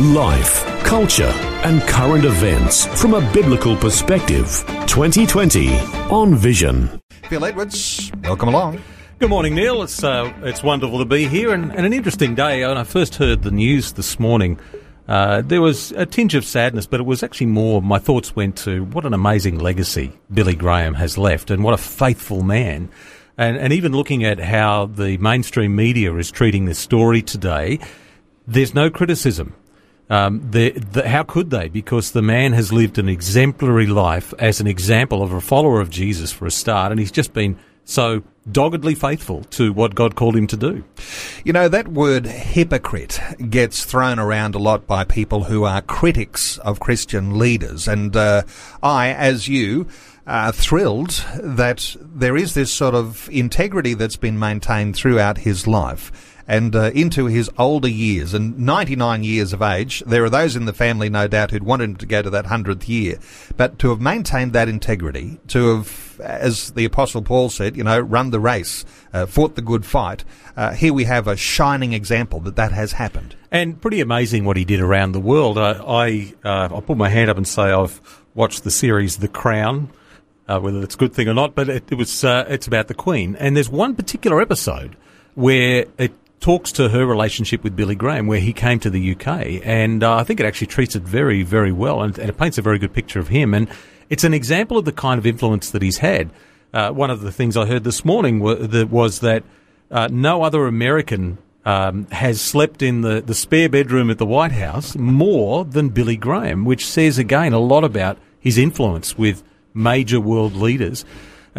Life, culture, and current events from a biblical perspective. 2020 on Vision. Phil Edwards, welcome along. Good morning, Neil. It's uh, it's wonderful to be here, and, and, an interesting day. When I first heard the news this morning, uh, there was a tinge of sadness, but it was actually more. My thoughts went to what an amazing legacy Billy Graham has left, and what a faithful man. And, and even looking at how the mainstream media is treating this story today, there's no criticism. Um, the, the, how could they? Because the man has lived an exemplary life as an example of a follower of Jesus for a start, and he's just been so doggedly faithful to what God called him to do. You know, that word hypocrite gets thrown around a lot by people who are critics of Christian leaders. And uh, I, as you, are thrilled that there is this sort of integrity that's been maintained throughout his life and uh, into his older years. And 99 years of age, there are those in the family, no doubt, who'd wanted him to go to that 100th year. But to have maintained that integrity, to have, as the Apostle Paul said, you know, run the race, uh, fought the good fight, uh, here we have a shining example that that has happened. And pretty amazing what he did around the world. I, I, uh, I'll put my hand up and say I've watched the series The Crown. Uh, whether it's a good thing or not, but it, it was uh, it's about the Queen, and there's one particular episode where it talks to her relationship with Billy Graham, where he came to the UK, and uh, I think it actually treats it very, very well, and, and, it paints a very good picture of him. And it's an example of the kind of influence that he's had. Uh, one of the things I heard this morning was that uh, no other American um, has slept in the, the spare bedroom at the White House more than Billy Graham, which says again a lot about his influence with major world leaders.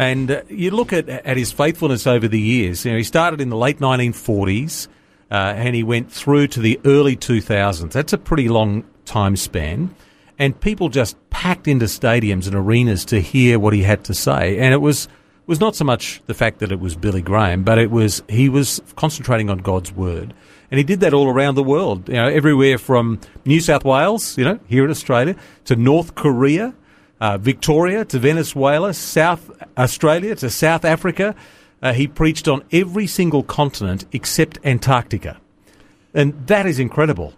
And uh, you look at, at his faithfulness over the years. You know, he started in the late 1940s uh, and he went through to the early 2000s. That's a pretty long time span. And people just packed into stadiums and arenas to hear what he had to say. And it was was not so much the fact that it was Billy Graham, but it was he was concentrating on God's word. And he did that all around the world, you know, everywhere from New South Wales, you know, here in Australia, to North Korea, uh, Victoria to Venezuela, South Australia to South Africa. Uh, he preached on every single continent except Antarctica. And that is incredible.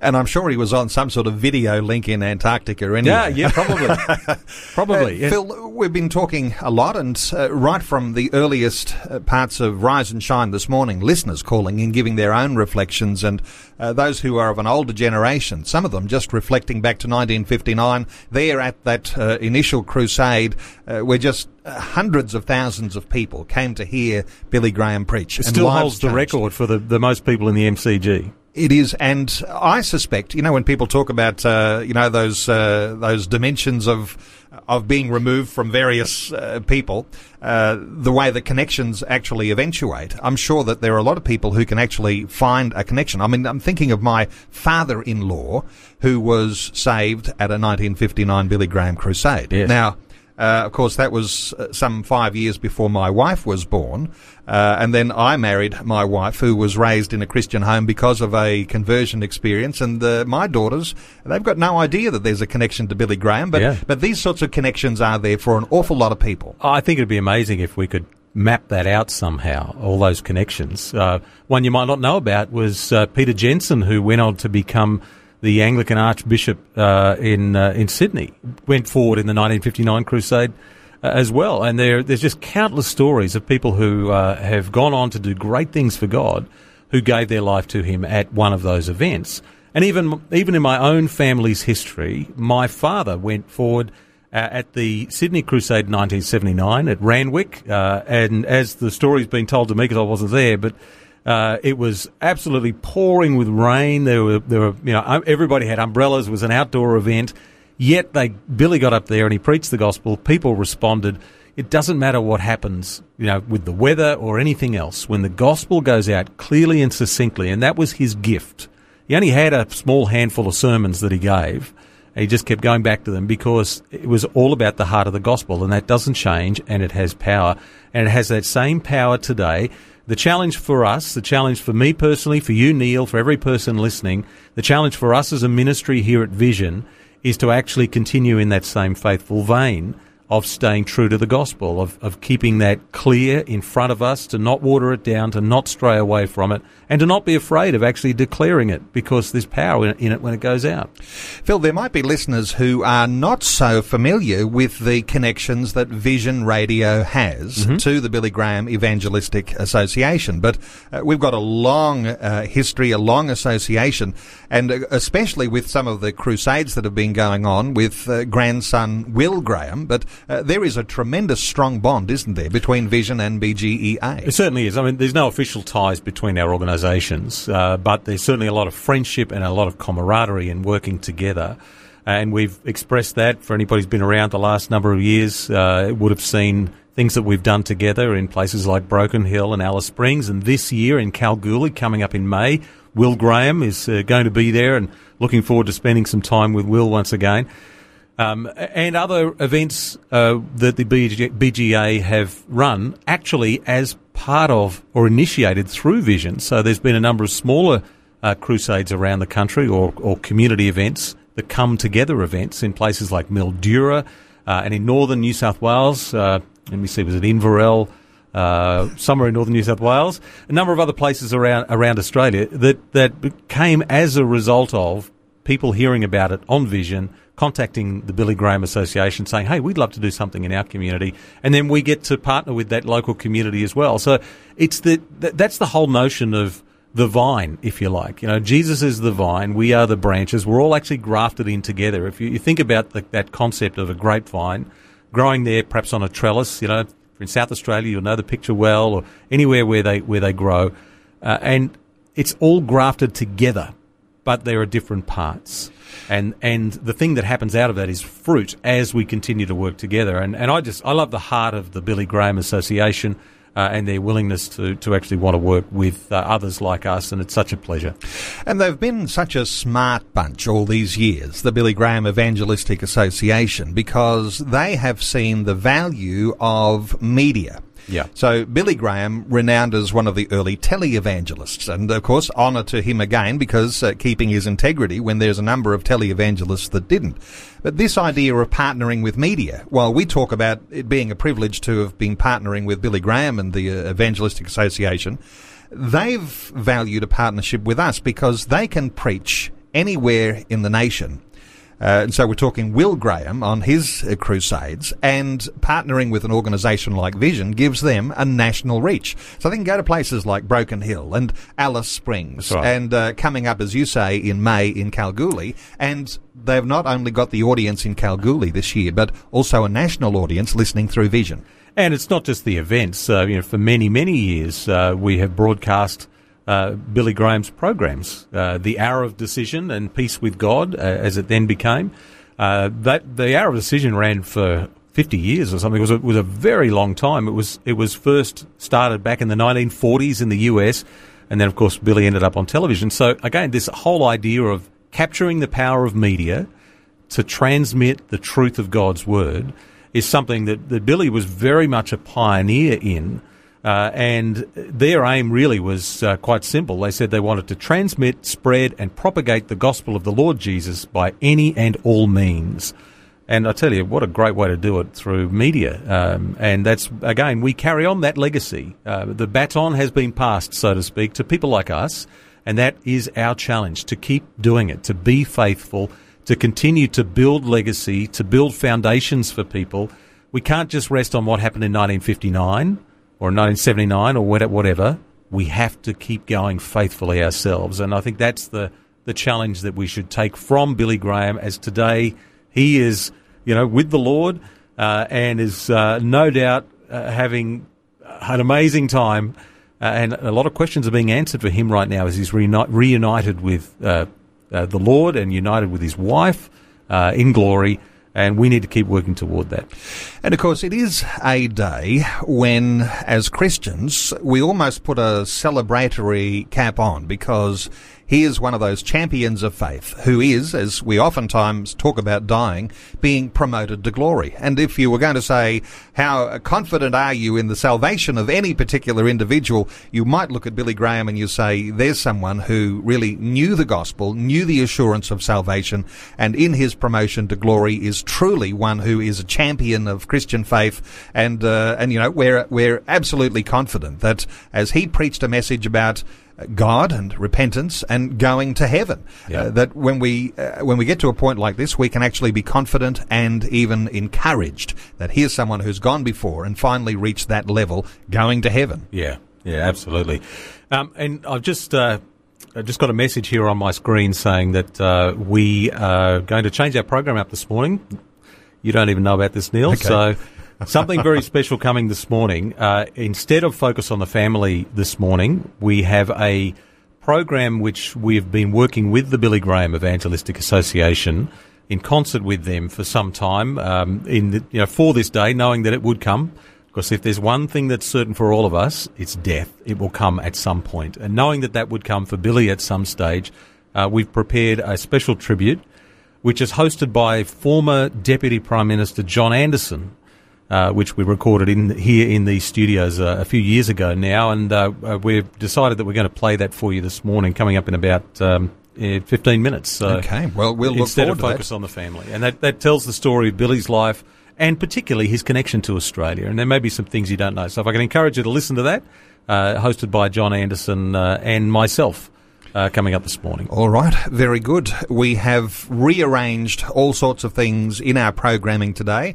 And I'm sure he was on some sort of video link in Antarctica anyway. Yeah, yeah, probably. probably. Uh, yeah. Phil, we've been talking a lot, and uh, right from the earliest uh, parts of Rise and Shine this morning, listeners calling and giving their own reflections, and uh, those who are of an older generation, some of them just reflecting back to 1959, there at that uh, initial crusade, uh, where just hundreds of thousands of people came to hear Billy Graham preach. It still holds the record for the, the most people in the MCG. It is, and I suspect, you know, when people talk about, uh, you know, those uh, those dimensions of of being removed from various uh, people, uh, the way the connections actually eventuate, I'm sure that there are a lot of people who can actually find a connection. I mean, I'm thinking of my father-in-law who was saved at a 1959 Billy Graham crusade. Yes. Now uh, of course, that was uh, some five years before my wife was born. Uh, and then I married my wife, who was raised in a Christian home because of a conversion experience. And uh, my daughters, they've got no idea that there's a connection to Billy Graham, but, yeah. but these sorts of connections are there for an awful lot of people. I think it'd be amazing if we could map that out somehow, all those connections. Uh, one you might not know about was uh, Peter Jensen, who went on to become the Anglican Archbishop uh, in uh, in Sydney, went forward in the 1959 Crusade uh, as well. And there, there's just countless stories of people who uh, have gone on to do great things for God, who gave their life to Him at one of those events. And even even in my own family's history, my father went forward. Uh, at the Sydney Crusade in 1979 at Randwick, uh, and as the story's been told to me because I wasn't there, but uh, it was absolutely pouring with rain. There were, there were, you know, everybody had umbrellas. It was an outdoor event. Yet they, Billy got up there and he preached the gospel. People responded. It doesn't matter what happens, you know, with the weather or anything else. When the gospel goes out clearly and succinctly, and that was his gift. He only had a small handful of sermons that he gave, he just kept going back to them because it was all about the heart of the gospel, and that doesn't change, and it has power. And it has that same power today. The challenge for us, the challenge for me personally, for you, Neil, for every person listening, the challenge for us as a ministry here at Vision is to actually continue in that same faithful vein of staying true to the gospel, of, of keeping that clear in front of us, to not water it down, to not stray away from it, and to not be afraid of actually declaring it because there's power in it when it goes out. Phil, there might be listeners who are not so familiar with the connections that Vision Radio has mm-hmm. to the Billy Graham Evangelistic Association, but uh, we've got a long uh, history, a long association, and uh, especially with some of the crusades that have been going on with uh, grandson Will Graham, but uh, there is a tremendous strong bond, isn't there, between Vision and BGEA? It certainly is. I mean, there's no official ties between our organisations, uh, but there's certainly a lot of friendship and a lot of camaraderie in working together. And we've expressed that for anybody who's been around the last number of years, uh, would have seen things that we've done together in places like Broken Hill and Alice Springs. And this year in Kalgoorlie, coming up in May, Will Graham is uh, going to be there and looking forward to spending some time with Will once again. Um, and other events uh, that the BGA have run actually as part of or initiated through Vision. So there's been a number of smaller uh, crusades around the country or, or community events that come together events in places like Mildura uh, and in northern New South Wales. Uh, let me see, was it Inverell? Uh, somewhere in northern New South Wales, a number of other places around around Australia that that came as a result of people hearing about it on Vision, contacting the Billy Graham Association saying, hey, we'd love to do something in our community. And then we get to partner with that local community as well. So it's the, that's the whole notion of the vine, if you like. You know, Jesus is the vine. We are the branches. We're all actually grafted in together. If you, you think about the, that concept of a grapevine growing there, perhaps on a trellis, you know, in South Australia, you'll know the picture well, or anywhere where they, where they grow. Uh, and it's all grafted together, but there are different parts and and the thing that happens out of that is fruit as we continue to work together. And and I just I love the heart of the Billy Graham Association. Uh, and their willingness to, to actually want to work with uh, others like us, and it's such a pleasure. And they've been such a smart bunch all these years, the Billy Graham Evangelistic Association, because they have seen the value of media. Yeah. So Billy Graham, renowned as one of the early televangelists, and of course, honour to him again because uh, keeping his integrity when there's a number of televangelists that didn't. But this idea of partnering with media, while we talk about it being a privilege to have been partnering with Billy Graham and the uh, Evangelistic Association, they've valued a partnership with us because they can preach anywhere in the nation uh, and so we're talking Will Graham on his uh, crusades and partnering with an organisation like Vision gives them a national reach. So they can go to places like Broken Hill and Alice Springs right. and uh, coming up, as you say, in May in Kalgoorlie. And they've not only got the audience in Kalgoorlie this year, but also a national audience listening through Vision. And it's not just the events. Uh, you know, for many, many years, uh, we have broadcast uh, Billy Graham's programs, uh, The Hour of Decision and Peace with God, uh, as it then became. Uh, that the Hour of Decision ran for 50 years or something. It was a, was a very long time. It was it was first started back in the 1940s in the US, and then of course Billy ended up on television. So again, this whole idea of capturing the power of media to transmit the truth of God's word is something that, that Billy was very much a pioneer in. Uh, and their aim really was uh, quite simple. They said they wanted to transmit, spread, and propagate the gospel of the Lord Jesus by any and all means. And I tell you, what a great way to do it through media. Um, and that's, again, we carry on that legacy. Uh, the baton has been passed, so to speak, to people like us. And that is our challenge to keep doing it, to be faithful, to continue to build legacy, to build foundations for people. We can't just rest on what happened in 1959 or 1979 or whatever, we have to keep going faithfully ourselves. And I think that's the, the challenge that we should take from Billy Graham as today he is, you know, with the Lord uh, and is uh, no doubt uh, having an amazing time. Uh, and a lot of questions are being answered for him right now as he's reunited with uh, uh, the Lord and united with his wife in glory and we need to keep working toward that. And of course, it is a day when, as Christians, we almost put a celebratory cap on because he is one of those champions of faith who is, as we oftentimes talk about dying, being promoted to glory. And if you were going to say, how confident are you in the salvation of any particular individual, you might look at Billy Graham and you say, there's someone who really knew the gospel, knew the assurance of salvation, and in his promotion to glory is truly one who is a champion of Christian faith. And, uh, and, you know, we're, we're absolutely confident that as he preached a message about God and repentance and going to heaven. Yeah. Uh, that when we uh, when we get to a point like this, we can actually be confident and even encouraged that here's someone who's gone before and finally reached that level, going to heaven. Yeah, yeah, absolutely. Um, and I've just uh, I just got a message here on my screen saying that uh, we are going to change our program up this morning. You don't even know about this, Neil. Okay. So something very special coming this morning. Uh, instead of focus on the family this morning, we have a program which we've been working with the Billy Graham Evangelistic Association in concert with them for some time. Um, in the, you know for this day, knowing that it would come. Because if there's one thing that's certain for all of us, it's death. It will come at some point. And knowing that that would come for Billy at some stage, uh, we've prepared a special tribute, which is hosted by former Deputy Prime Minister John Anderson, uh, which we recorded in here in these studios uh, a few years ago now, and uh, uh, we've decided that we're going to play that for you this morning, coming up in about um, eh, 15 minutes. So Okay, well, we'll look instead of focus on the family, and that, that tells the story of Billy's life and particularly his connection to Australia. And there may be some things you don't know. So if I can encourage you to listen to that, uh, hosted by John Anderson uh, and myself. Uh, coming up this morning. All right, very good. We have rearranged all sorts of things in our programming today.